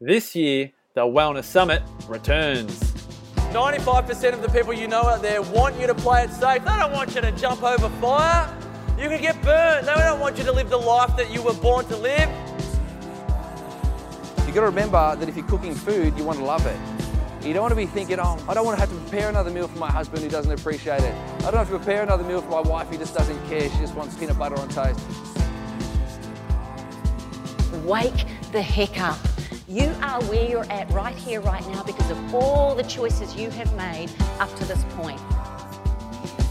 This year, the Wellness Summit returns. 95% of the people you know out there want you to play it safe. They don't want you to jump over fire. You could get burned. They don't want you to live the life that you were born to live. You've got to remember that if you're cooking food, you want to love it. You don't want to be thinking, oh, I don't want to have to prepare another meal for my husband who doesn't appreciate it. I don't have to prepare another meal for my wife who just doesn't care. She just wants peanut butter on toast. Wake the heck up. You are where you're at right here, right now, because of all the choices you have made up to this point.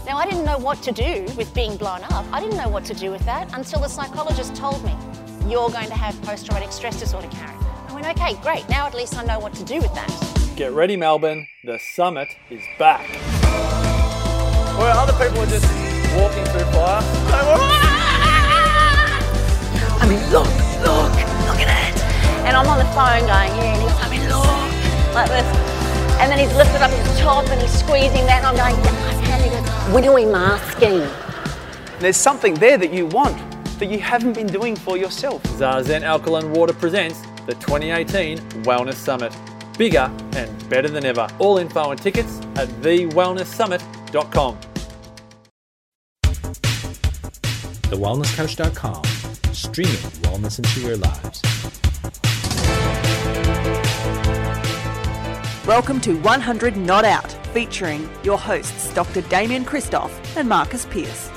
Now, I didn't know what to do with being blown up. I didn't know what to do with that until the psychologist told me, you're going to have post traumatic stress disorder, Karen. I went, okay, great. Now at least I know what to do with that. Get ready, Melbourne. The summit is back. Where other people are just walking through fire. Squeezing that, and I'm going, yeah, I can. He goes, when are we masking? There's something there that you want that you haven't been doing for yourself. Zazen Alkaline Water presents the 2018 Wellness Summit. Bigger and better than ever. All info and tickets at thewellnesssummit.com. TheWellnessCouch.com, streaming wellness into your lives. Welcome to 100 Not Out, featuring your hosts Dr. Damian Kristof and Marcus Pearce.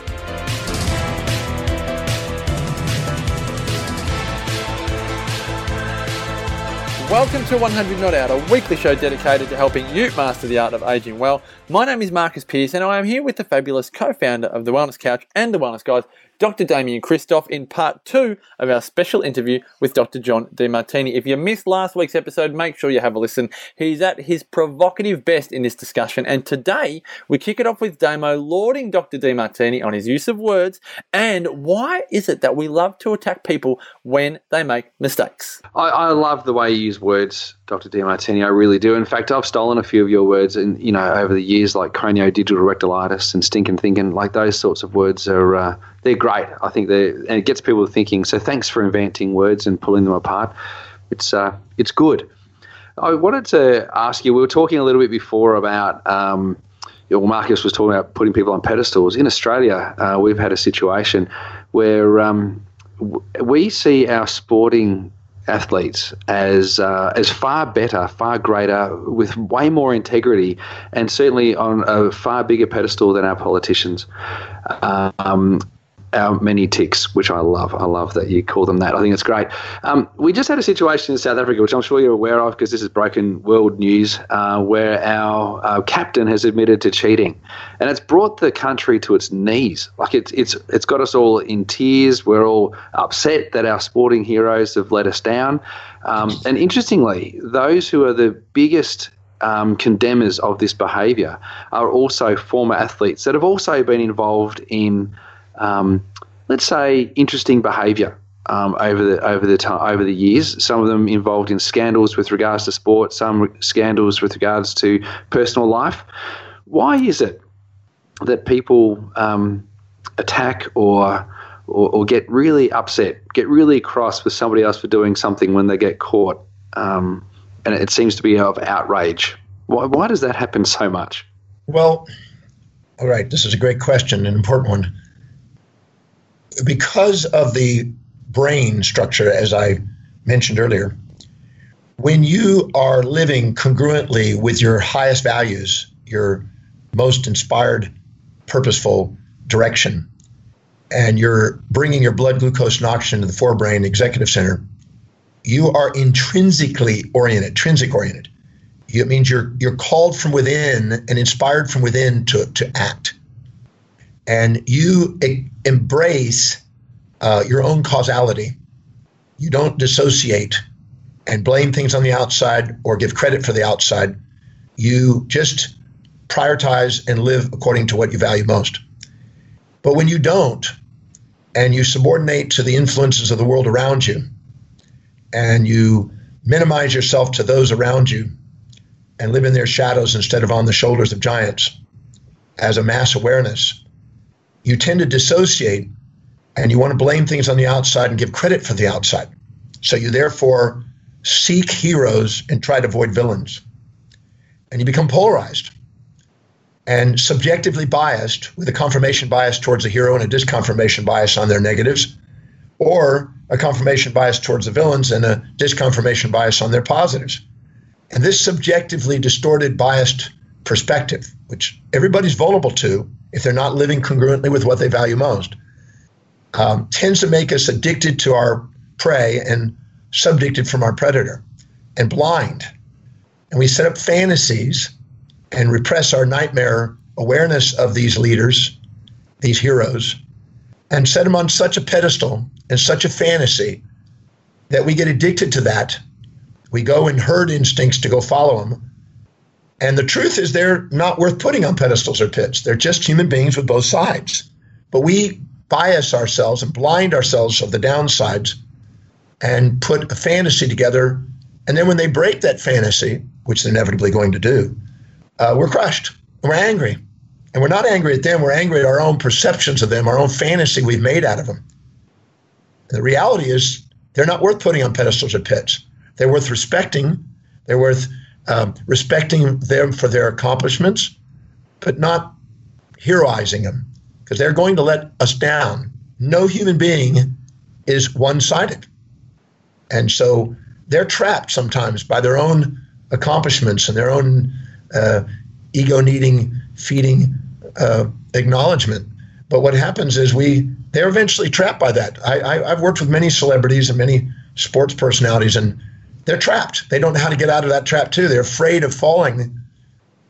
Welcome to 100 Not Out, a weekly show dedicated to helping you master the art of aging well. My name is Marcus Pearce, and I am here with the fabulous co founder of The Wellness Couch and The Wellness Guys, Dr. Damian Kristof, in part two of our special interview with Dr. John DeMartini. If you missed last week's episode, make sure you have a listen. He's at his provocative best in this discussion, and today we kick it off with Damo lauding Dr. DeMartini on his use of words and why is it that we love to attack people when they make mistakes. I, I love the way you use words, Dr. Demartini. I really do. In fact, I've stolen a few of your words, and you know, over the years, like craniodigital rectalitis and stinking thinking, like those sorts of words are uh, they're great. I think they and it gets people thinking. So thanks for inventing words and pulling them apart. It's uh, it's good. I wanted to ask you. We were talking a little bit before about. Um, well, Marcus was talking about putting people on pedestals. In Australia, uh, we've had a situation where um, we see our sporting athletes as uh, as far better, far greater, with way more integrity, and certainly on a far bigger pedestal than our politicians. Um, our many ticks, which I love. I love that you call them that. I think it's great. Um, we just had a situation in South Africa, which I'm sure you're aware of because this is broken world news, uh, where our uh, captain has admitted to cheating, and it's brought the country to its knees. Like it's it's it's got us all in tears. We're all upset that our sporting heroes have let us down. Um, and interestingly, those who are the biggest um, condemners of this behaviour are also former athletes that have also been involved in um, let's say, interesting behaviour um, over the over the time over the years. Some of them involved in scandals with regards to sport, some scandals with regards to personal life. Why is it that people um, attack or, or or get really upset, get really cross with somebody else for doing something when they get caught? Um, and it seems to be of outrage. Why, why does that happen so much? Well, all right, this is a great question, an important one because of the brain structure, as I mentioned earlier, when you are living congruently with your highest values, your most inspired, purposeful direction, and you're bringing your blood glucose and oxygen to the forebrain executive center, you are intrinsically oriented, intrinsic oriented. It means you're you're called from within and inspired from within to, to act and you e- embrace uh, your own causality, you don't dissociate and blame things on the outside or give credit for the outside. You just prioritize and live according to what you value most. But when you don't, and you subordinate to the influences of the world around you, and you minimize yourself to those around you, and live in their shadows instead of on the shoulders of giants as a mass awareness, you tend to dissociate and you want to blame things on the outside and give credit for the outside. So you therefore seek heroes and try to avoid villains. And you become polarized and subjectively biased with a confirmation bias towards the hero and a disconfirmation bias on their negatives, or a confirmation bias towards the villains and a disconfirmation bias on their positives. And this subjectively distorted, biased perspective, which everybody's vulnerable to if they're not living congruently with what they value most, um, tends to make us addicted to our prey and subjected from our predator and blind. And we set up fantasies and repress our nightmare awareness of these leaders, these heroes, and set them on such a pedestal and such a fantasy that we get addicted to that. We go in herd instincts to go follow them. And the truth is, they're not worth putting on pedestals or pits. They're just human beings with both sides. But we bias ourselves and blind ourselves of the downsides and put a fantasy together. And then when they break that fantasy, which they're inevitably going to do, uh, we're crushed. We're angry. And we're not angry at them, we're angry at our own perceptions of them, our own fantasy we've made out of them. And the reality is, they're not worth putting on pedestals or pits. They're worth respecting. They're worth um, respecting them for their accomplishments, but not heroizing them because they're going to let us down. No human being is one sided. And so they're trapped sometimes by their own accomplishments and their own uh, ego needing, feeding uh, acknowledgement. But what happens is we they're eventually trapped by that. I, I, I've worked with many celebrities and many sports personalities, and they're trapped. They don't know how to get out of that trap too. They're afraid of falling,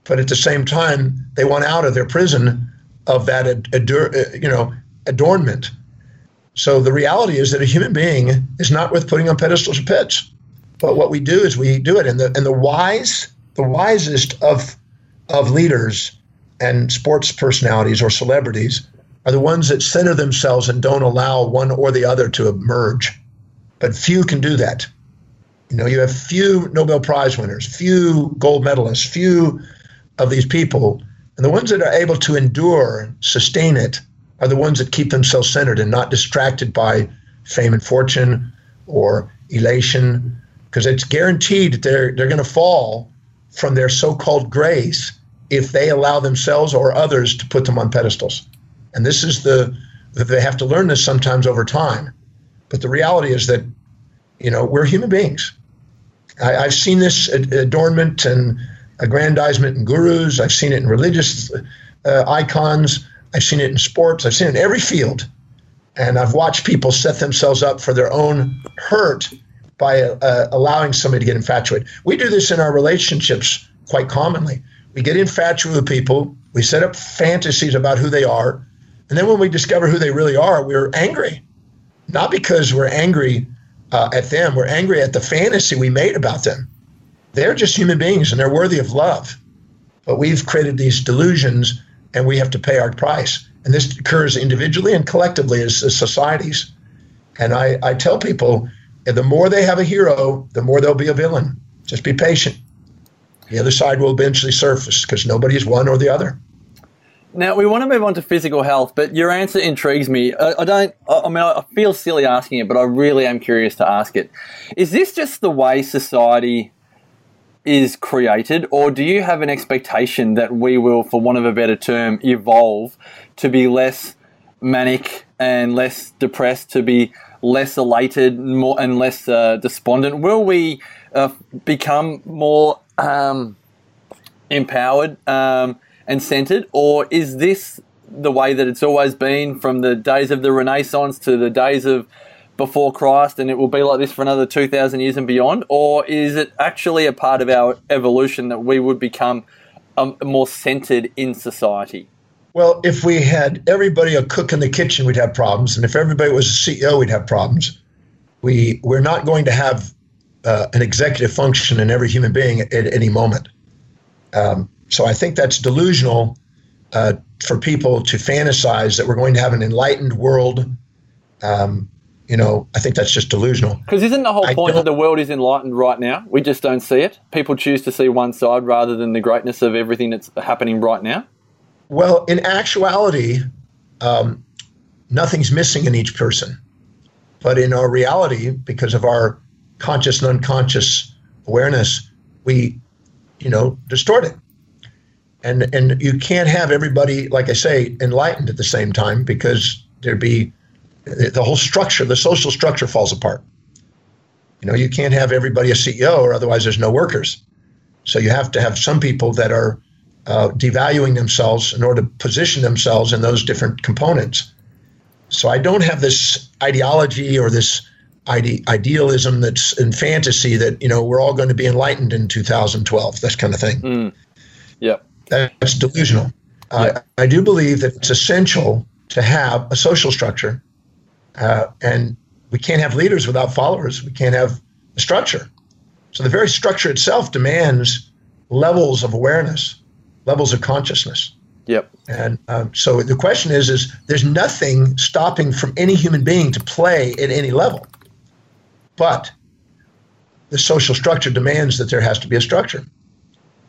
but at the same time, they want out of their prison of that ador- uh, you know adornment. So the reality is that a human being is not worth putting on pedestals or pits. But what we do is we do it, and the and the wise the wisest of of leaders and sports personalities or celebrities are the ones that center themselves and don't allow one or the other to emerge. But few can do that. You know, you have few Nobel Prize winners, few gold medalists, few of these people. And the ones that are able to endure, and sustain it, are the ones that keep themselves centered and not distracted by fame and fortune or elation, because it's guaranteed that they're, they're going to fall from their so called grace if they allow themselves or others to put them on pedestals. And this is the, they have to learn this sometimes over time. But the reality is that, you know, we're human beings. I, have seen this adornment and aggrandizement in gurus. I've seen it in religious uh, icons. I've seen it in sports. I've seen it in every field. And I've watched people set themselves up for their own hurt by uh, allowing somebody to get infatuated. We do this in our relationships quite commonly. We get infatuated with people, we set up fantasies about who they are, and then when we discover who they really are, we're angry. Not because we're angry uh, at them, we're angry at the fantasy we made about them. They're just human beings and they're worthy of love. But we've created these delusions and we have to pay our price. And this occurs individually and collectively as, as societies. And I, I tell people the more they have a hero, the more they'll be a villain. Just be patient. The other side will eventually surface because nobody is one or the other. Now we want to move on to physical health, but your answer intrigues me. I, I, don't. I mean, I feel silly asking it, but I really am curious to ask it. Is this just the way society is created, or do you have an expectation that we will, for want of a better term, evolve to be less manic and less depressed, to be less elated more and less uh, despondent? Will we uh, become more um, empowered um, and centered, or is this the way that it's always been from the days of the Renaissance to the days of before Christ, and it will be like this for another 2,000 years and beyond? Or is it actually a part of our evolution that we would become um, more centered in society? Well, if we had everybody a cook in the kitchen, we'd have problems, and if everybody was a CEO, we'd have problems. We we're not going to have uh, an executive function in every human being at, at any moment. Um, so I think that's delusional uh, for people to fantasize that we're going to have an enlightened world. Um, you know, I think that's just delusional. Because isn't the whole point that the world is enlightened right now? We just don't see it. People choose to see one side rather than the greatness of everything that's happening right now. Well, in actuality, um, nothing's missing in each person. But in our reality, because of our conscious and unconscious awareness, we, you know, distort it. And and you can't have everybody, like I say, enlightened at the same time because there'd be the whole structure, the social structure falls apart. You know, you can't have everybody a CEO or otherwise there's no workers. So you have to have some people that are uh, devaluing themselves in order to position themselves in those different components. So I don't have this ideology or this ide- idealism that's in fantasy that you know we're all going to be enlightened in 2012, this kind of thing. Mm. Yep. That's delusional. Uh, I do believe that it's essential to have a social structure, uh, and we can't have leaders without followers. We can't have a structure. So the very structure itself demands levels of awareness, levels of consciousness. Yep. And um, so the question is, is there's nothing stopping from any human being to play at any level, but the social structure demands that there has to be a structure.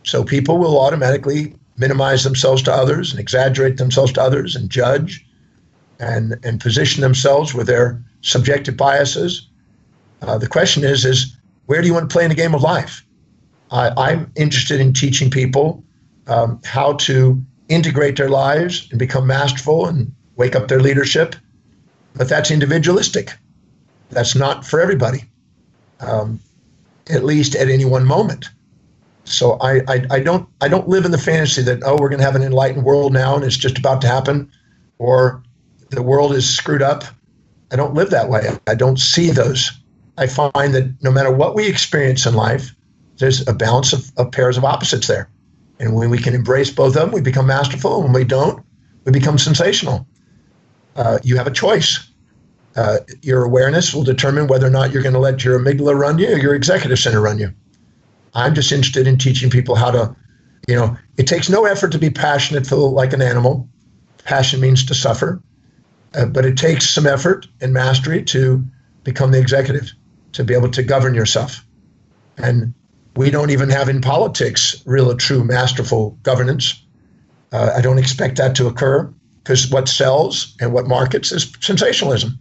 So people will automatically minimize themselves to others and exaggerate themselves to others and judge and and position themselves with their subjective biases. Uh, the question is, is where do you want to play in the game of life? I, am interested in teaching people um, how to integrate their lives and become masterful and wake up their leadership. But that's individualistic. That's not for everybody, um, at least at any one moment. So I, I, I don't I don't live in the fantasy that oh we're going to have an enlightened world now and it's just about to happen, or the world is screwed up. I don't live that way. I don't see those. I find that no matter what we experience in life, there's a balance of, of pairs of opposites there. And when we can embrace both of them, we become masterful. And when we don't, we become sensational. Uh, you have a choice. Uh, your awareness will determine whether or not you're going to let your amygdala run you or your executive center run you. I'm just interested in teaching people how to, you know, it takes no effort to be passionate, feel like an animal. Passion means to suffer. Uh, but it takes some effort and mastery to become the executive, to be able to govern yourself. And we don't even have in politics real, true, masterful governance. Uh, I don't expect that to occur because what sells and what markets is sensationalism.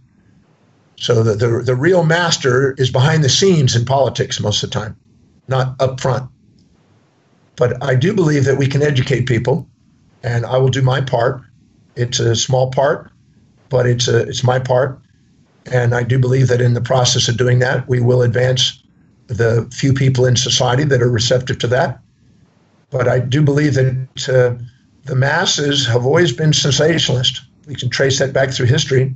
So the, the, the real master is behind the scenes in politics most of the time, not up front. But I do believe that we can educate people, and I will do my part. It's a small part, but it's a, it's my part, and I do believe that in the process of doing that, we will advance the few people in society that are receptive to that. But I do believe that uh, the masses have always been sensationalist. We can trace that back through history,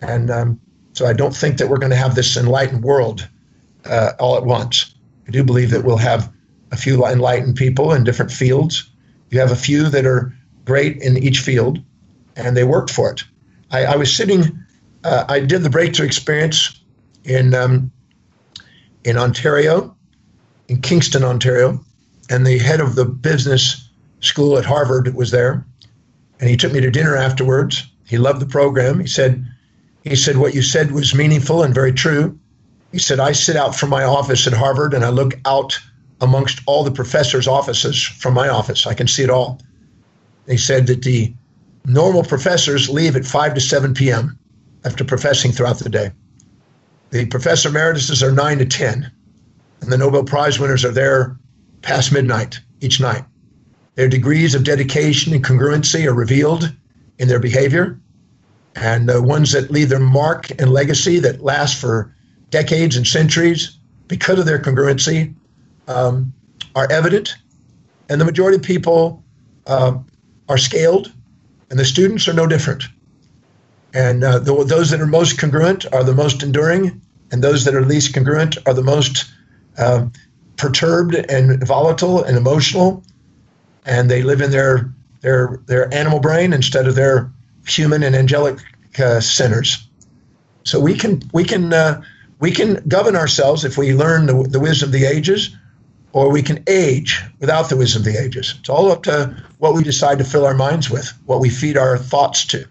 and um, so I don't think that we're going to have this enlightened world uh, all at once. I do believe that we'll have a few enlightened people in different fields. You have a few that are great in each field, and they worked for it. I, I was sitting, uh, I did the breakthrough experience in um, in Ontario, in Kingston, Ontario, and the head of the business school at Harvard was there, and he took me to dinner afterwards. He loved the program. He said, he said what you said was meaningful and very true. He said I sit out from my office at Harvard and I look out amongst all the professors' offices from my office. I can see it all. He said that the Normal professors leave at 5 to 7 p.m. after professing throughout the day. The professor emeritus are 9 to 10, and the Nobel Prize winners are there past midnight each night. Their degrees of dedication and congruency are revealed in their behavior, and the ones that leave their mark and legacy that last for decades and centuries because of their congruency um, are evident. And the majority of people uh, are scaled and the students are no different. And uh, the, those that are most congruent are the most enduring, and those that are least congruent are the most uh, perturbed and volatile and emotional. And they live in their their their animal brain instead of their human and angelic uh, centers. So we can we can uh, we can govern ourselves if we learn the, the wisdom of the ages or we can age without the wisdom of the ages. It's all up to what we decide to fill our minds with, what we feed our thoughts to.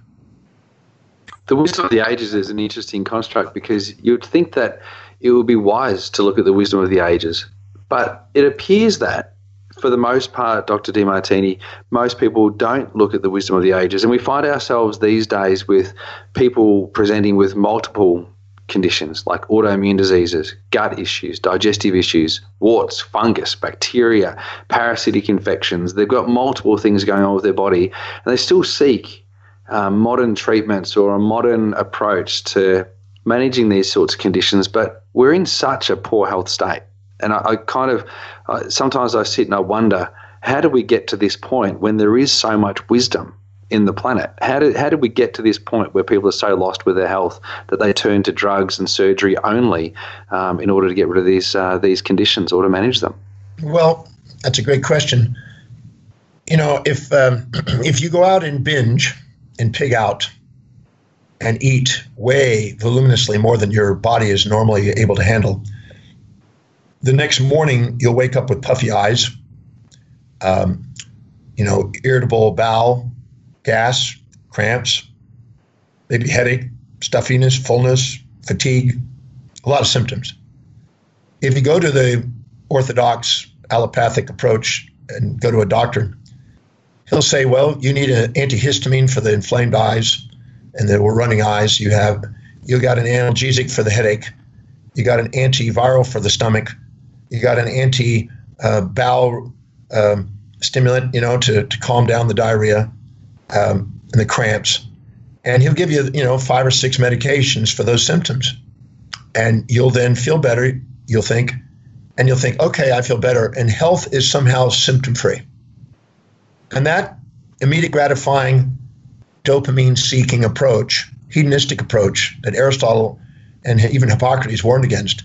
The wisdom of the ages is an interesting construct because you'd think that it would be wise to look at the wisdom of the ages. But it appears that, for the most part, Dr. Demartini, most people don't look at the wisdom of the ages. And we find ourselves these days with people presenting with multiple conditions like autoimmune diseases, gut issues, digestive issues, warts, fungus, bacteria, parasitic infections. They've got multiple things going on with their body, and they still seek uh, modern treatments or a modern approach to managing these sorts of conditions. But we're in such a poor health state, and I, I kind of uh, sometimes I sit and I wonder how do we get to this point when there is so much wisdom in the planet. How did how did we get to this point where people are so lost with their health that they turn to drugs and surgery only um, in order to get rid of these uh, these conditions or to manage them? Well, that's a great question. You know, if um, if you go out and binge and pig out and eat way voluminously more than your body is normally able to handle, the next morning you'll wake up with puffy eyes, um, you know, irritable bowel, gas, cramps, maybe headache, stuffiness, fullness, fatigue, a lot of symptoms. If you go to the orthodox allopathic approach and go to a doctor, he'll say, well, you need an antihistamine for the inflamed eyes and the running eyes. You have you got an analgesic for the headache. You got an antiviral for the stomach. You got an anti uh, bowel um, stimulant, you know, to, to calm down the diarrhea um, and the cramps. And he'll give you, you know, five or six medications for those symptoms. And you'll then feel better, you'll think, and you'll think, okay, I feel better. And health is somehow symptom free. And that immediate gratifying, dopamine seeking approach, hedonistic approach that Aristotle and even Hippocrates warned against,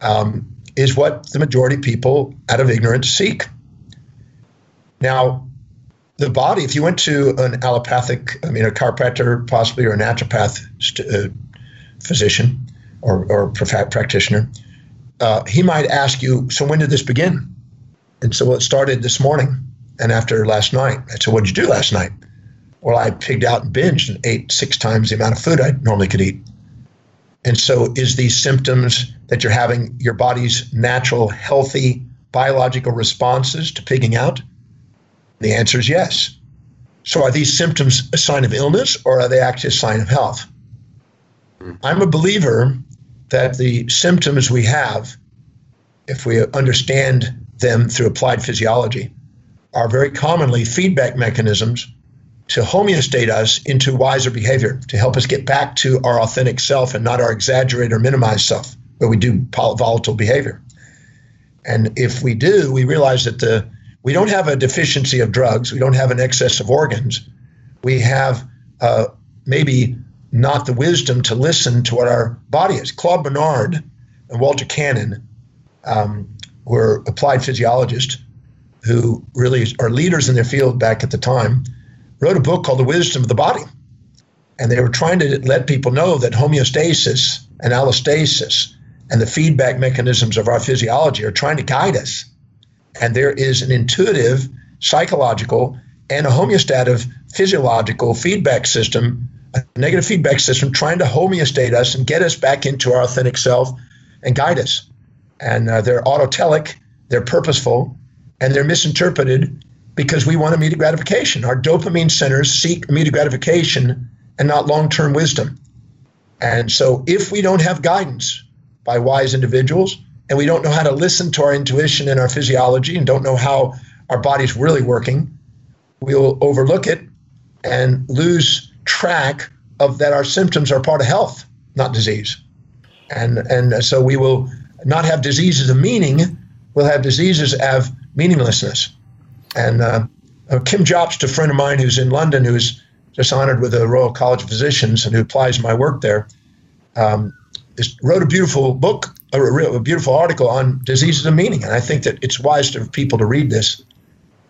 um, is what the majority of people out of ignorance seek. Now, the body, if you went to an allopathic, I mean, a chiropractor possibly or a naturopath st- uh, physician or, or practitioner, uh, he might ask you, So when did this begin? And so well, it started this morning and after last night. I said, What did you do last night? Well, I pigged out and binged and ate six times the amount of food I normally could eat. And so, is these symptoms that you're having your body's natural, healthy, biological responses to pigging out? The answer is yes. So, are these symptoms a sign of illness or are they actually a sign of health? I'm a believer that the symptoms we have, if we understand them through applied physiology, are very commonly feedback mechanisms to homeostate us into wiser behavior, to help us get back to our authentic self and not our exaggerated or minimized self, where we do volatile behavior. And if we do, we realize that the we don't have a deficiency of drugs. We don't have an excess of organs. We have uh, maybe not the wisdom to listen to what our body is. Claude Bernard and Walter Cannon um, were applied physiologists who really are leaders in their field back at the time, wrote a book called The Wisdom of the Body. And they were trying to let people know that homeostasis and allostasis and the feedback mechanisms of our physiology are trying to guide us and there is an intuitive, psychological, and a homeostatic physiological feedback system, a negative feedback system trying to homeostate us and get us back into our authentic self and guide us. And uh, they're autotelic, they're purposeful, and they're misinterpreted because we want immediate gratification. Our dopamine centers seek immediate gratification and not long term wisdom. And so, if we don't have guidance by wise individuals, and we don't know how to listen to our intuition and our physiology and don't know how our body's really working, we'll overlook it and lose track of that our symptoms are part of health, not disease. And and so we will not have diseases of meaning, we'll have diseases of meaninglessness. And uh, uh, Kim Jobst, a friend of mine who's in London, who's just honored with the Royal College of Physicians and who applies my work there, um, wrote a beautiful book a, a beautiful article on diseases of meaning. And I think that it's wise for people to read this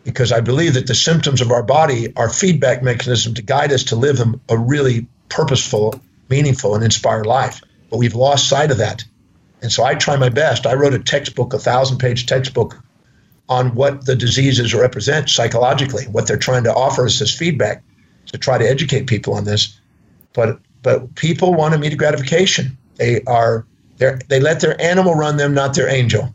because I believe that the symptoms of our body are feedback mechanism to guide us to live a really purposeful, meaningful, and inspired life. But we've lost sight of that. And so I try my best. I wrote a textbook, a thousand page textbook on what the diseases represent psychologically, what they're trying to offer us as feedback to try to educate people on this. But but people want immediate gratification. They are they're, they let their animal run them, not their angel.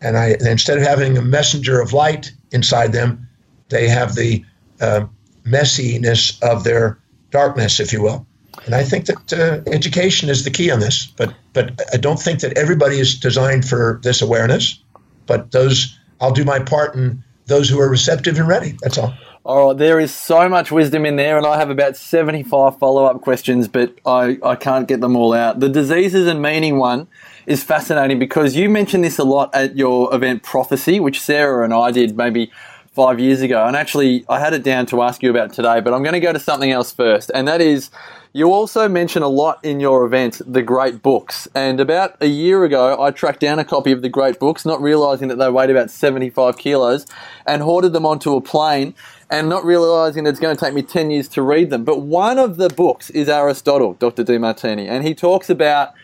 And I, instead of having a messenger of light inside them, they have the uh, messiness of their darkness, if you will. And I think that uh, education is the key on this. But but I don't think that everybody is designed for this awareness. But those I'll do my part in those who are receptive and ready. That's all. All right, there is so much wisdom in there, and I have about 75 follow up questions, but I, I can't get them all out. The diseases and meaning one is fascinating because you mentioned this a lot at your event Prophecy, which Sarah and I did maybe five years ago. And actually, I had it down to ask you about today, but I'm going to go to something else first, and that is you also mention a lot in your event the great books. And about a year ago, I tracked down a copy of the great books, not realizing that they weighed about 75 kilos, and hoarded them onto a plane and not realizing it's going to take me 10 years to read them. But one of the books is Aristotle, Dr. Demartini, and he talks about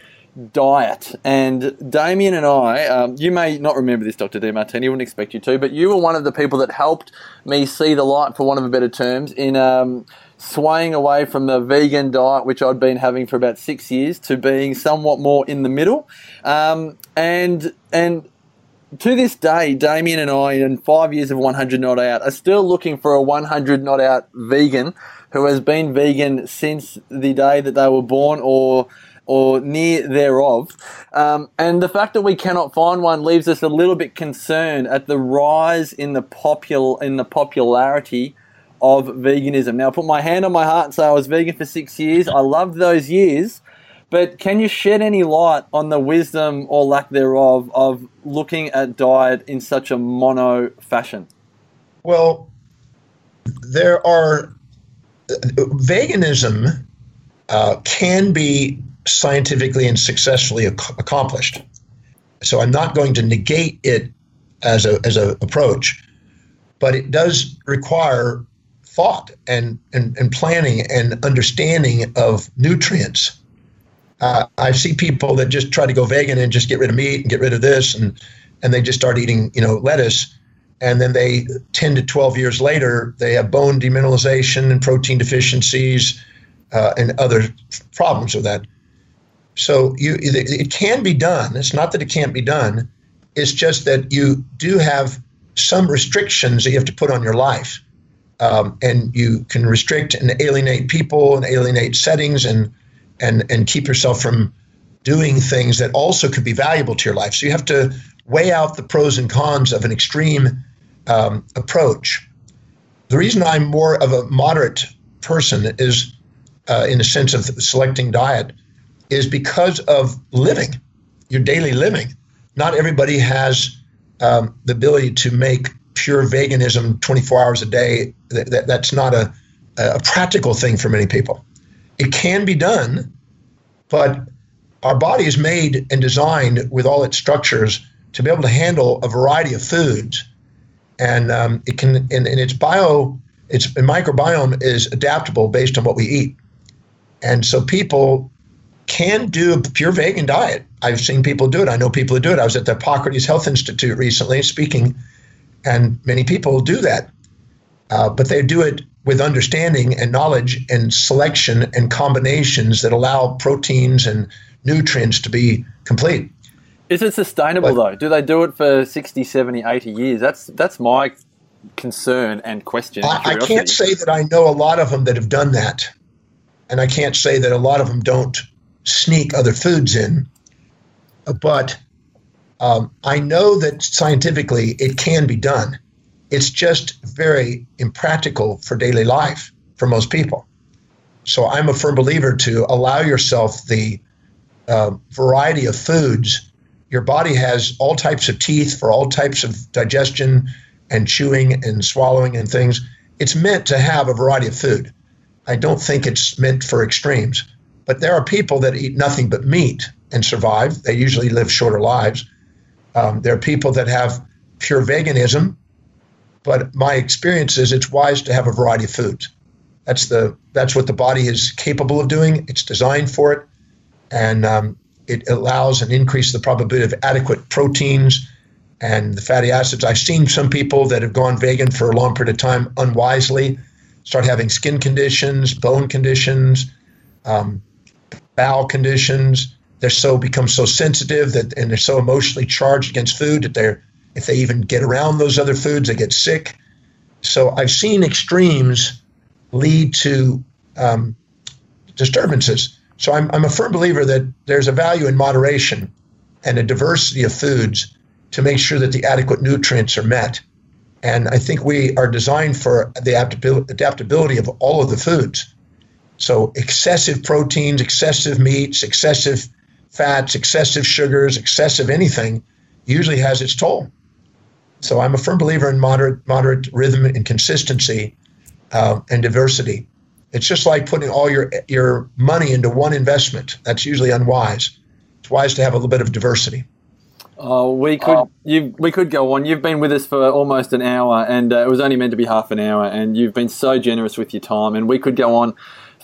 diet. And Damian and I, um, you may not remember this, Dr. Demartini, I wouldn't expect you to, but you were one of the people that helped me see the light, for want of a better terms, in um, swaying away from the vegan diet, which I'd been having for about six years, to being somewhat more in the middle. Um, and and to this day, Damian and I, in five years of 100 Not Out, are still looking for a 100 Not Out vegan who has been vegan since the day that they were born or or near thereof. Um, and the fact that we cannot find one leaves us a little bit concerned at the rise in the popul in the popularity of veganism. Now, I put my hand on my heart and say I was vegan for six years. I loved those years. But can you shed any light on the wisdom or lack thereof of looking at diet in such a mono fashion? Well, there are veganism uh, can be scientifically and successfully ac- accomplished. So I'm not going to negate it as a as an approach, but it does require thought and, and, and planning and understanding of nutrients. Uh, I see people that just try to go vegan and just get rid of meat and get rid of this, and and they just start eating, you know, lettuce, and then they 10 to 12 years later they have bone demineralization and protein deficiencies uh, and other problems with that. So you it can be done. It's not that it can't be done. It's just that you do have some restrictions that you have to put on your life um, and you can restrict and alienate people and alienate settings and and and keep yourself from doing things that also could be valuable to your life. So you have to weigh out the pros and cons of an extreme um, approach. The reason I'm more of a moderate person is, uh, in the sense of selecting diet, is because of living, your daily living. Not everybody has um, the ability to make pure veganism 24 hours a day, that, that, that's not a, a practical thing for many people. It can be done, but our body is made and designed with all its structures to be able to handle a variety of foods. And um, it can, and, and its bio, its microbiome is adaptable based on what we eat. And so people can do a pure vegan diet. I've seen people do it. I know people who do it. I was at the Hippocrates Health Institute recently speaking and many people do that. Uh, but they do it with understanding and knowledge and selection and combinations that allow proteins and nutrients to be complete. Is it sustainable but, though? Do they do it for 60, 70, 80 years? That's that's my concern and question. I, I can't say that I know a lot of them that have done that. And I can't say that a lot of them don't sneak other foods in. But um, I know that scientifically it can be done. It's just very impractical for daily life for most people. So I'm a firm believer to allow yourself the uh, variety of foods. Your body has all types of teeth for all types of digestion and chewing and swallowing and things. It's meant to have a variety of food. I don't think it's meant for extremes. But there are people that eat nothing but meat and survive. They usually live shorter lives. Um, there are people that have pure veganism, but my experience is it's wise to have a variety of foods. That's the that's what the body is capable of doing. It's designed for it, and um, it allows and increases the probability of adequate proteins and the fatty acids. I've seen some people that have gone vegan for a long period of time unwisely start having skin conditions, bone conditions, um, bowel conditions, they're so become so sensitive that and they're so emotionally charged against food that they're if they even get around those other foods they get sick so i've seen extremes lead to um, disturbances. So I'm, I'm a firm believer that there's a value in moderation and a diversity of foods to make sure that the adequate nutrients are met. And I think we are designed for the adaptability of all of the foods. So excessive proteins, excessive meats, excessive fats, excessive sugars, excessive anything usually has its toll. So I'm a firm believer in moderate, moderate rhythm and consistency uh, and diversity. It's just like putting all your your money into one investment. That's usually unwise. It's wise to have a little bit of diversity. Oh, we could um, you we could go on. You've been with us for almost an hour, and uh, it was only meant to be half an hour. And you've been so generous with your time, and we could go on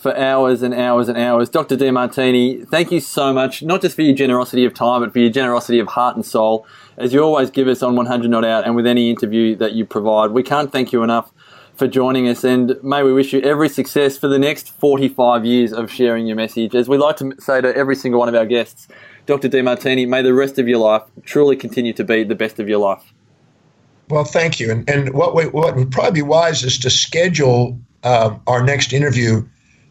for hours and hours and hours. Dr. Demartini, thank you so much, not just for your generosity of time, but for your generosity of heart and soul, as you always give us on 100 Not Out and with any interview that you provide. We can't thank you enough for joining us, and may we wish you every success for the next 45 years of sharing your message. As we like to say to every single one of our guests, Dr. Demartini, may the rest of your life truly continue to be the best of your life. Well, thank you. And, and what, we, what would probably be wise is to schedule uh, our next interview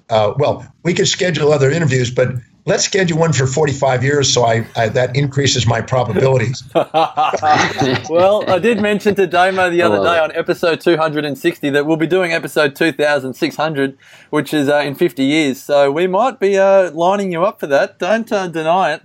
uh, well, we could schedule other interviews, but let's schedule one for 45 years so I, I that increases my probabilities. well, I did mention to Damo the other day on episode 260 that we'll be doing episode 2600, which is uh, in 50 years. So we might be uh, lining you up for that. Don't uh, deny it.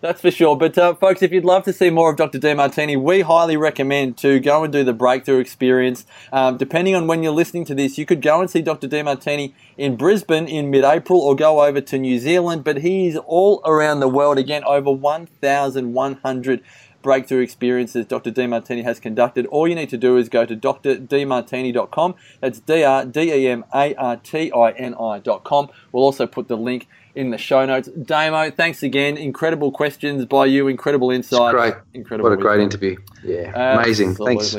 That's for sure. But uh, folks, if you'd love to see more of Dr. Demartini, we highly recommend to go and do the breakthrough experience. Um, depending on when you're listening to this, you could go and see Dr. Demartini in Brisbane in mid-April or go over to New Zealand. But he's all around the world. Again, over 1,100 breakthrough experiences Dr. Demartini has conducted. All you need to do is go to drdemartini.com. That's D-R-D-E-M-A-R-T-I-N-I.com. We'll also put the link in the show notes. Damo, thanks again. Incredible questions by you, incredible insight. Great. Incredible. What a great interview. Yeah. Uh, amazing. Thanks.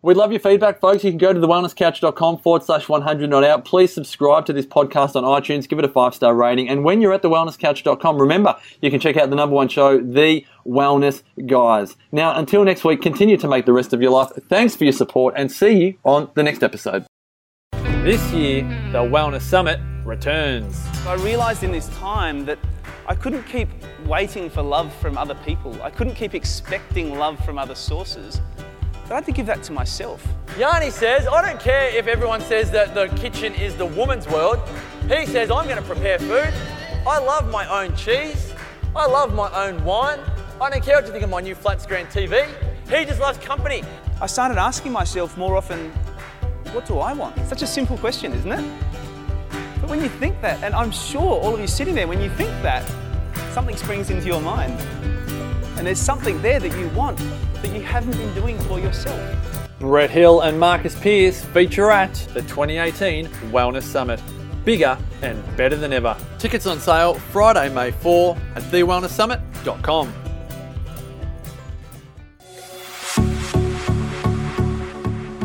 We'd love your feedback, folks. You can go to thewellnesscouch.com forward slash 100 not out. Please subscribe to this podcast on iTunes. Give it a five star rating. And when you're at thewellnesscouch.com, remember, you can check out the number one show, The Wellness Guys. Now, until next week, continue to make the rest of your life. Thanks for your support and see you on the next episode. This year, the Wellness Summit returns. I realized in this time that I couldn't keep waiting for love from other people. I couldn't keep expecting love from other sources. But I had to give that to myself. Yanni says, I don't care if everyone says that the kitchen is the woman's world. He says, I'm going to prepare food. I love my own cheese. I love my own wine. I don't care what you think of my new flat screen TV. He just loves company. I started asking myself more often, what do I want? Such a simple question, isn't it? But when you think that, and I'm sure all of you sitting there, when you think that, something springs into your mind. And there's something there that you want that you haven't been doing for yourself. Brett Hill and Marcus Pearce feature at the 2018 Wellness Summit. Bigger and better than ever. Tickets on sale Friday, May 4 at thewellnesssummit.com.